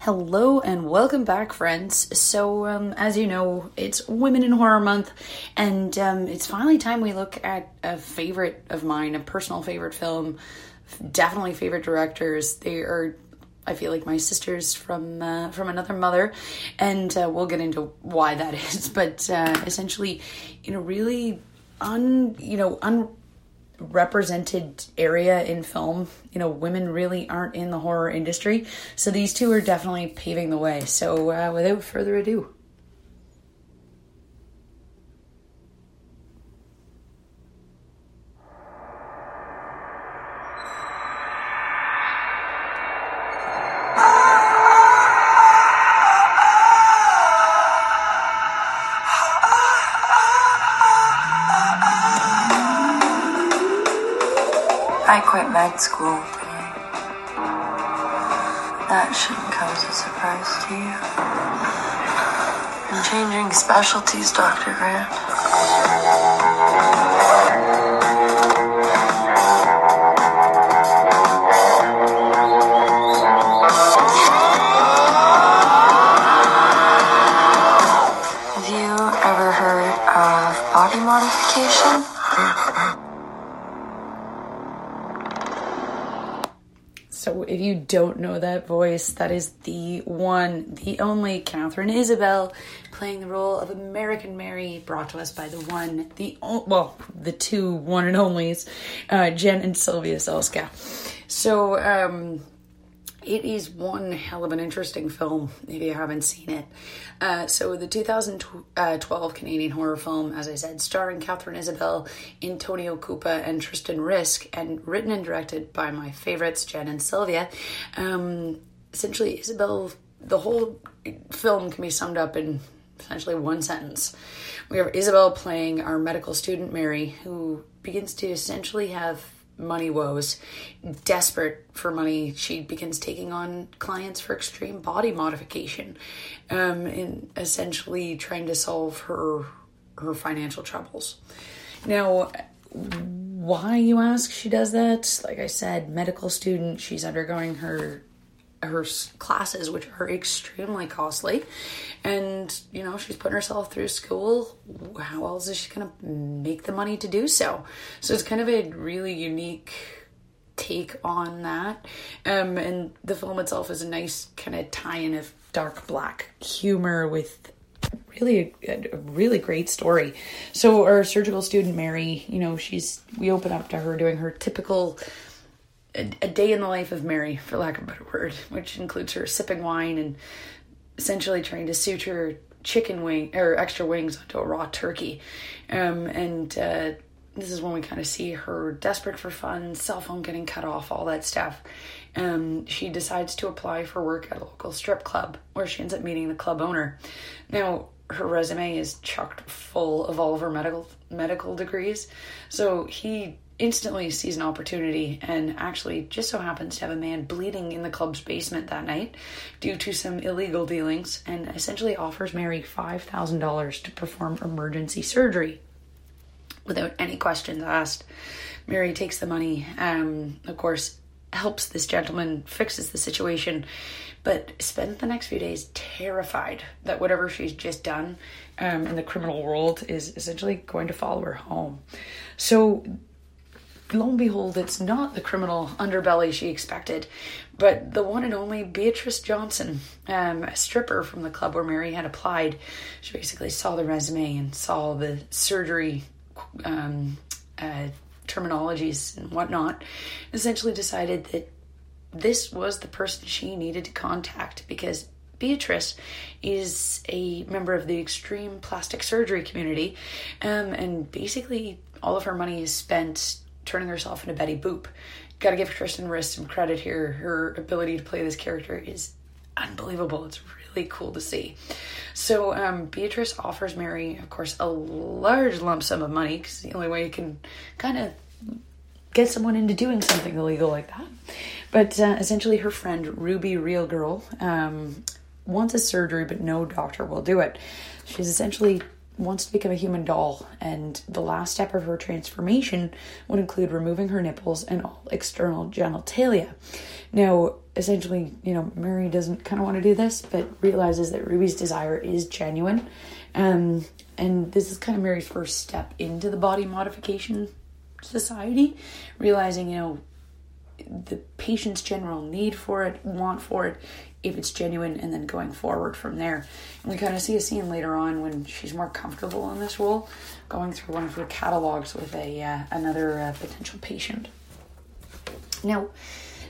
Hello and welcome back, friends. So, um, as you know, it's Women in Horror Month, and um, it's finally time we look at a favorite of mine, a personal favorite film, definitely favorite directors. They are, I feel like, my sisters from uh, from another mother, and uh, we'll get into why that is. But uh, essentially, in a really un, you know, un represented area in film. You know, women really aren't in the horror industry. So these two are definitely paving the way. So uh, without further ado, med school. That shouldn't come as a surprise to you. I'm changing specialties, Dr. Grant. Don't know that voice, that is the one, the only Katharine Isabelle playing the role of American Mary, brought to us by the one, the well, the two one and onlys, uh, Jen and Sylvia Soska. So, um, it is one hell of an interesting film if you haven't seen it. Uh, so, the 2012 Canadian horror film, as I said, starring Katharine Isabelle, Antonio Cupa, and Tristan Risk, and written and directed by my favorites, Jen and Sylvia. Um, essentially, Isabelle, the whole film can be summed up in essentially one sentence. We have Isabelle playing our medical student, Mary, who begins to essentially have money woes. Desperate for money, she begins taking on clients for extreme body modification, um, and essentially trying to solve her her financial troubles. Now, why you ask? She does that. Like I said, medical student. She's undergoing her her classes, which are extremely costly, and you know she's putting herself through school. How else is she gonna make the money to do so? So it's kind of a really unique take on that. Um, and the film itself is a nice kind of tie-in of dark black humor with really a, a really great story. So our surgical student Mary, you know, she's we open up to her doing her typical a, a day in the life of Mary, for lack of a better word, which includes her sipping wine and essentially trying to suture chicken wing or extra wings onto a raw turkey. Um, and uh, this is when we kind of see her desperate for fun, cell phone getting cut off, all that stuff. Um, she decides to apply for work at a local strip club where she ends up meeting the club owner. Now, her resume is chocked full of all of her medical medical degrees. So he instantly sees an opportunity and actually just so happens to have a man bleeding in the club's basement that night due to some illegal dealings and essentially offers Mary $5,000 to perform emergency surgery without any questions asked. Mary takes the money, um, of course, helps this gentleman, fixes the situation, but spends the next few days terrified that whatever she's just done um, in the criminal world is essentially going to follow her home. So, lo and behold, it's not the criminal underbelly she expected, but the one and only Beatrice Johnson, um, a stripper from the club where Mary had applied. She basically saw the resume and saw the surgery um, uh, terminologies and whatnot, essentially decided that this was the person she needed to contact because Beatrice is a member of the extreme plastic surgery community, um, and basically all of her money is spent turning herself into Betty Boop. Got to give Tristan Risk some credit here. Her ability to play this character is unbelievable. It's really cool to see. So um, Beatrice offers Mary, of course, a large lump sum of money because the only way you can kind of get someone into doing something illegal like that. But uh, essentially, her friend Ruby Real Girl um, wants a surgery, but no doctor will do it. She's essentially wants to become a human doll, and the last step of her transformation would include removing her nipples and all external genitalia. Now, essentially, you know, Mary doesn't kind of want to do this, but realizes that Ruby's desire is genuine. Um, and this is kind of Mary's first step into the body modification society, realizing, you know, the patient's general need for it, want for it, if it's genuine, and then going forward from there. And we kind of see a scene later on when she's more comfortable in this role, going through one of her catalogs with a uh, another uh, potential patient. Now,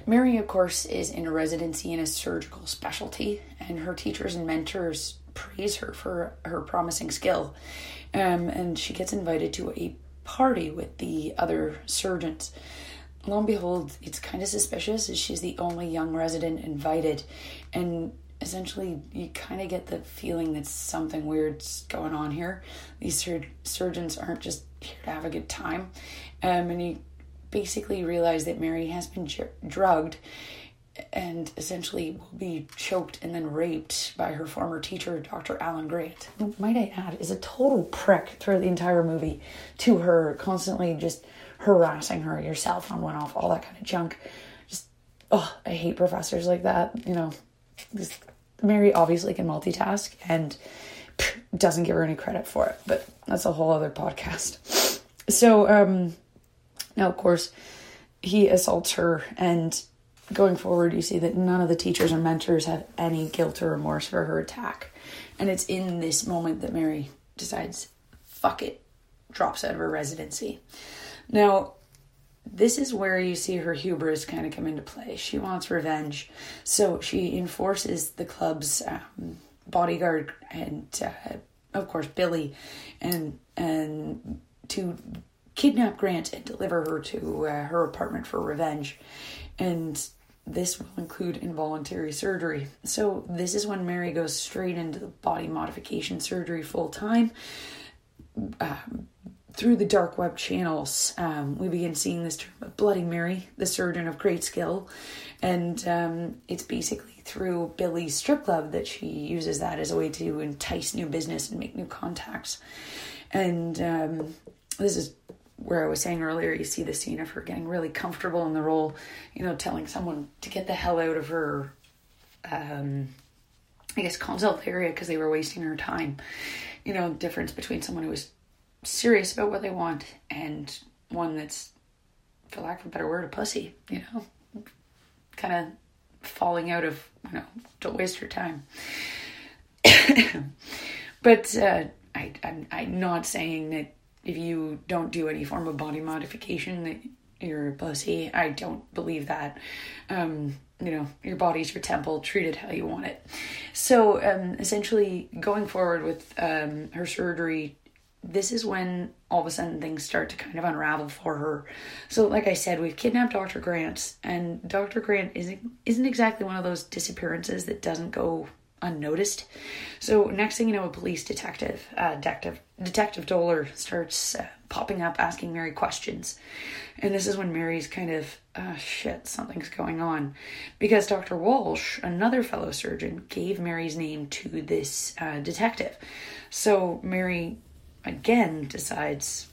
Mary, of course, is in a residency in a surgical specialty, and her teachers and mentors praise her for her promising skill. Um, and she gets invited to a party with the other surgeons. Lo and behold, it's kind of suspicious as she's the only young resident invited. And essentially, you kind of get the feeling that something weird's going on here. These sur- surgeons aren't just here to have a good time. Um, and you basically realize that Mary has been drugged and essentially will be choked and then raped by her former teacher, Dr. Alan Grant. Might I add, is a total prick throughout the entire movie to her, constantly just harassing her, your cell phone went off, all that kind of junk. Just, oh, I hate professors like that. You know, this, Mary obviously can multitask and doesn't give her any credit for it, but that's a whole other podcast. So, um, now of course, he assaults her and going forward, you see that none of the teachers or mentors have any guilt or remorse for her attack. And it's in this moment that Mary decides, fuck it, drops out of her residency. Now, this is where you see her hubris kind of come into play. She wants revenge. So she enforces the club's um, bodyguard and, uh, of course, Billy, and and to kidnap Grant and deliver her to uh, her apartment for revenge. And this will include involuntary surgery. So, this is when Mary goes straight into the body modification surgery full time. Um, through the dark web channels, um, we begin seeing this term of Bloody Mary, the surgeon of great skill. And um, it's basically through Billy's strip club that she uses that as a way to entice new business and make new contacts. And um, this is where I was saying earlier, you see the scene of her getting really comfortable in the role, you know, telling someone to get the hell out of her, um, I guess, consult area because they were wasting her time. You know, difference between someone who is serious about what they want and one that's, for lack of a better word, a pussy, you know, kind of falling out of, you know, don't waste your time. but uh, I, I'm, I'm not saying that if you don't do any form of body modification that you're a pussy. I don't believe that. Um, you know, your body's your temple, treat it how you want it. So, um, essentially, going forward with um, her surgery, this is when all of a sudden things start to kind of unravel for her. So, like I said, we've kidnapped Dr. Grant, and Dr. Grant isn't isn't exactly one of those disappearances that doesn't go unnoticed. So next thing you know, a police detective, uh, detective, Detective Dolor starts uh, popping up, asking Mary questions, and this is when Mary's kind of, oh shit, something's going on, because Doctor Walsh, another fellow surgeon, gave Mary's name to this uh, detective. So Mary again decides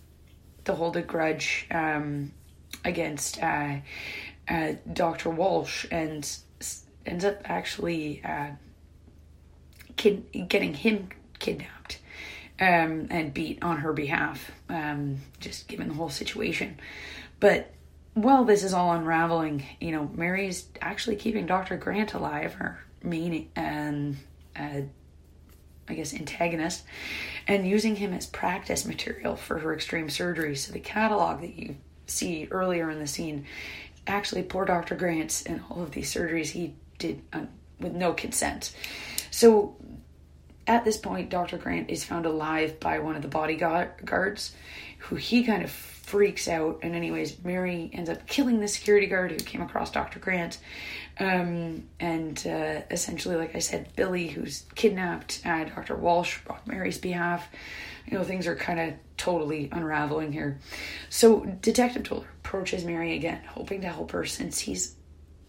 to hold a grudge um, against uh, uh, Doctor Walsh and ends up actually uh, kid, getting him kidnapped um, and beat on her behalf, um, just given the whole situation. But while this is all unraveling, you know, Mary's actually keeping Dr. Grant alive, her main and uh, I guess antagonist, and using him as practice material for her extreme surgery. So the catalog that you see earlier in the scene, actually poor Dr. Grant's and all of these surgeries he did uh, with no consent. So at this point, Dr. Grant is found alive by one of the bodyguards, who he kind of freaks out. And, anyways, Mary ends up killing the security guard who came across Dr. Grant. Um, and uh, essentially, like I said, Billy, who's kidnapped uh, Dr. Walsh on Mary's behalf. You know, things are kind of totally unraveling here. So, Detective Toller approaches Mary again, hoping to help her since he's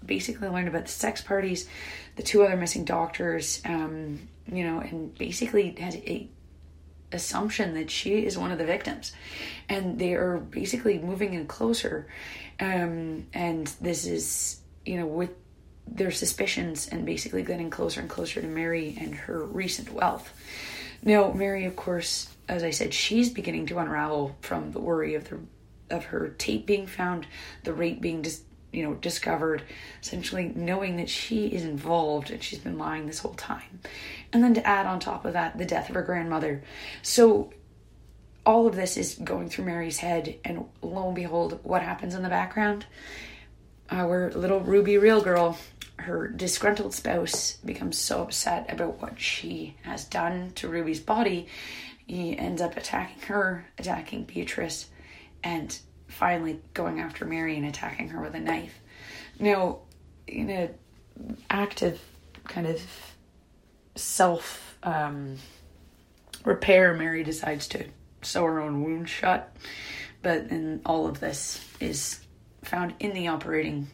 basically learned about the sex parties, the two other missing doctors, um, you know, and basically has a assumption that she is one of the victims, and they are basically moving in closer. Um, and this is, you know, with their suspicions and basically getting closer and closer to Mary and her recent wealth. Now, Mary, of course, as I said, she's beginning to unravel from the worry of the of her tape being found, the rape being dis, you know discovered, essentially knowing that she is involved and she's been lying this whole time, and then to add on top of that the death of her grandmother. So all of this is going through Mary's head, and lo and behold, what happens in the background? Our little Ruby Real Girl her disgruntled spouse becomes so upset about what she has done to Ruby's body, he ends up attacking her, attacking Beatrice, and finally going after Mary and attacking her with a knife. Now, in an act of kind of self um, repair, Mary decides to sew her own wound shut. But then all of this is found in the operating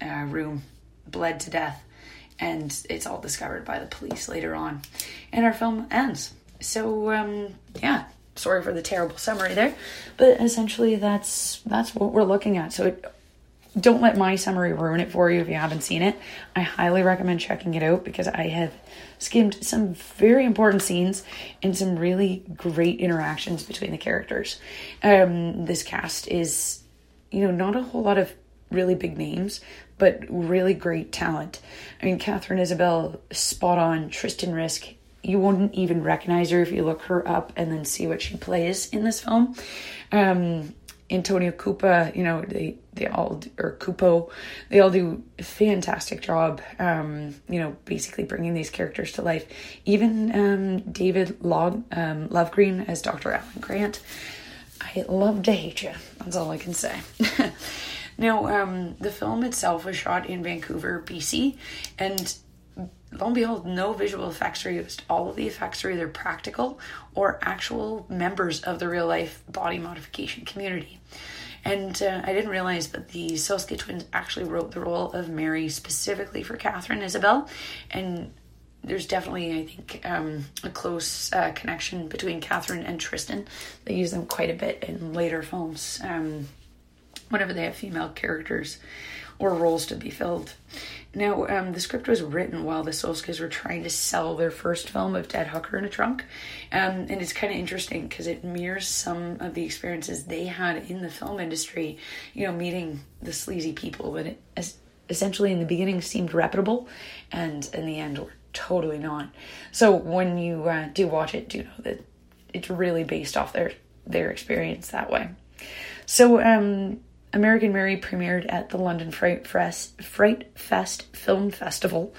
uh, room bled to death, and it's all discovered by the police later on. And our film ends. So um, yeah, sorry for the terrible summary there, but essentially that's that's what we're looking at. So it, don't let my summary ruin it for you if you haven't seen it. I highly recommend checking it out because I have skimmed some very important scenes and some really great interactions between the characters. Um, this cast is, you know, not a whole lot of really big names, but really great talent. I mean, Katharine Isabelle, spot on. Tristan Risk, you wouldn't even recognize her if you look her up and then see what she plays in this film. Um, Antonio Cupa, you know, they they all or Cupo, they all do a fantastic job. Um, you know, basically bringing these characters to life. Even um, David Log um, Lovgren as Dr. Alan Grant. I love to hate you. That's all I can say. Now, um, the film itself was shot in Vancouver, BC, and lo and behold, no visual effects are used. All of the effects are either practical or actual members of the real life body modification community. And uh, I didn't realize that the Soska twins actually wrote the role of Mary specifically for Katharine Isabelle. And there's definitely, I think, um, a close uh, connection between Katharine and Tristan. They use them quite a bit in later films. Um, whenever they have female characters or roles to be filled. Now, um, the script was written while the Solskis were trying to sell their first film of Dead Hooker in a Trunk. Um, and it's kind of interesting because it mirrors some of the experiences they had in the film industry, you know, meeting the sleazy people that essentially in the beginning seemed reputable and in the end were totally not. So when you uh, do watch it, do know that it's really based off their, their experience that way. So, um, American Mary premiered at the London Fright, Fest, Fright Fest Film Festival,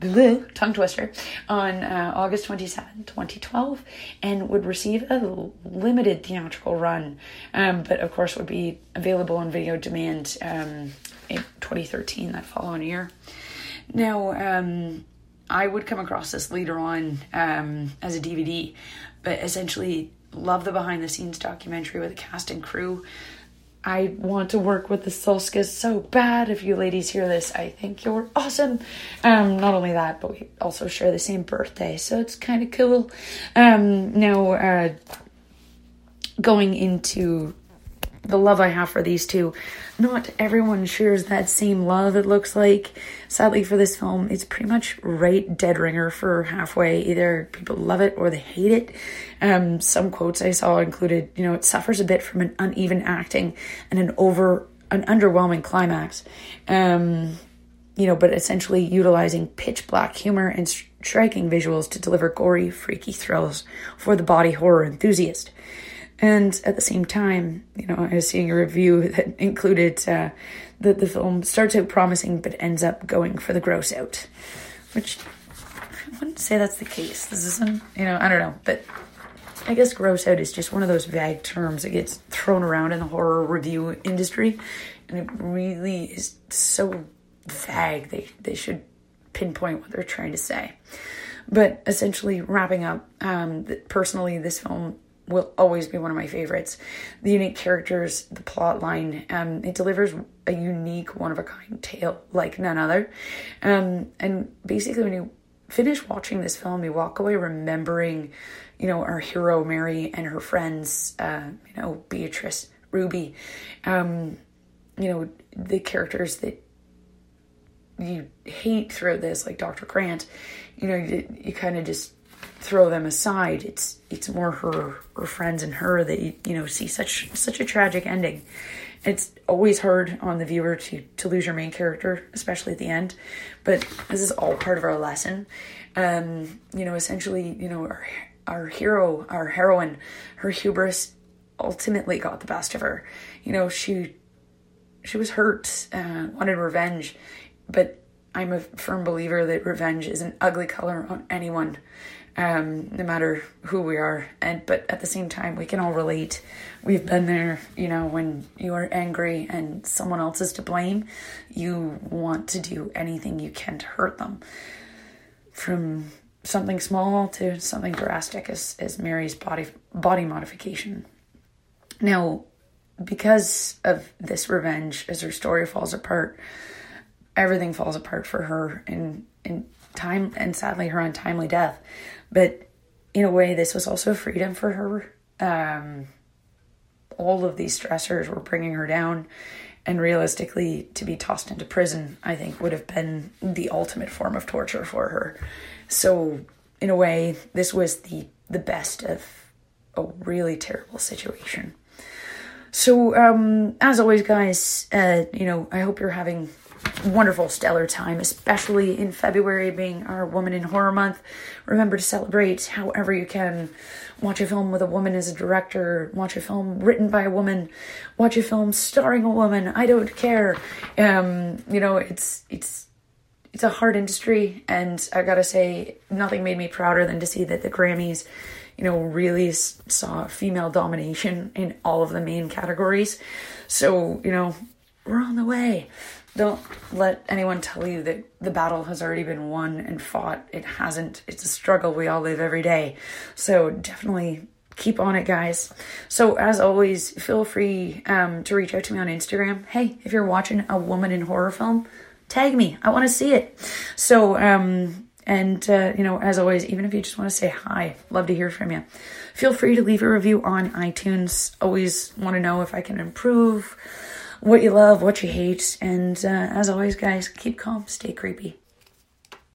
bleh, tongue twister, on uh, August 27, 2012, and would receive a limited theatrical run, um, but of course would be available on video demand um, in 2013, that following year. Now, um, I would come across this later on um, as a DVD, but essentially love the behind the scenes documentary with the cast and crew. I want to work with the Solskis so bad. If you ladies hear this, I think you're awesome. Um, not only that, but we also share the same birthday, so it's kind of cool. Um, now, uh, going into the love I have for these two. Not everyone shares that same love, it looks like. Sadly, for this film, it's pretty much right dead ringer for halfway. Either people love it or they hate it. Um, some quotes I saw included, you know, it suffers a bit from an uneven acting and an over, an underwhelming climax. Um, you know, but essentially utilizing pitch black humor and striking visuals to deliver gory, freaky thrills for the body horror enthusiast. And at the same time, you know, I was seeing a review that included uh, that the film starts out promising but ends up going for the gross out, which I wouldn't say that's the case. This isn't, you know, I don't know, but I guess gross out is just one of those vague terms that gets thrown around in the horror review industry, and it really is so vague. They they should pinpoint what they're trying to say. But essentially, wrapping up, um, personally, this film will always be one of my favorites. The unique characters, the plot line, um, it delivers a unique, one of a kind tale like none other. Um, and basically, when you finish watching this film, you walk away remembering, you know, our hero Mary and her friends, uh, you know, Beatrice, Ruby, um, you know, the characters that you hate throughout this, like Dr. Grant, you know, you, you kind of just throw them aside. It's it's more her her friends and her that you, you know see such such a tragic ending. It's always hard on the viewer to to lose your main character, especially at the end. But this is all part of our lesson. Um, you know, essentially, you know, our our hero, our heroine, her hubris ultimately got the best of her. You know, she she was hurt, uh, wanted revenge, but I'm a firm believer that revenge is an ugly color on anyone, um, no matter who we are. And but at the same time, we can all relate. We've been there, you know, when you are angry and someone else is to blame, you want to do anything you can to hurt them. From something small to something drastic as, as Mary's body body modification. Now, because of this revenge, as her story falls apart, everything falls apart for her in in time and sadly her untimely death. But in a way, this was also freedom for her. Um, all of these stressors were bringing her down, and realistically, to be tossed into prison, I think, would have been the ultimate form of torture for her. So, in a way, this was the the best of a really terrible situation. So, um, as always, guys, uh, you know, I hope you're having wonderful, stellar time, especially in February being our Woman in Horror Month. Remember to celebrate however you can. Watch a film with a woman as a director, watch a film written by a woman, watch a film starring a woman. I don't care. Um, you know, it's it's it's a hard industry, and I gotta say, nothing made me prouder than to see that the Grammys, you know, really saw female domination in all of the main categories. So, you know, we're on the way. Don't let anyone tell you that the battle has already been won and fought. It hasn't. It's a struggle we all live every day. So definitely keep on it, guys. So as always, feel free um, to reach out to me on Instagram. Hey, if you're watching a woman in horror film, tag me. I want to see it. So, um, and uh, you know, as always, even if you just want to say hi, love to hear from you. Feel free to leave a review on iTunes. Always want to know if I can improve what you love, what you hate. And uh, as always, guys, keep calm, stay creepy.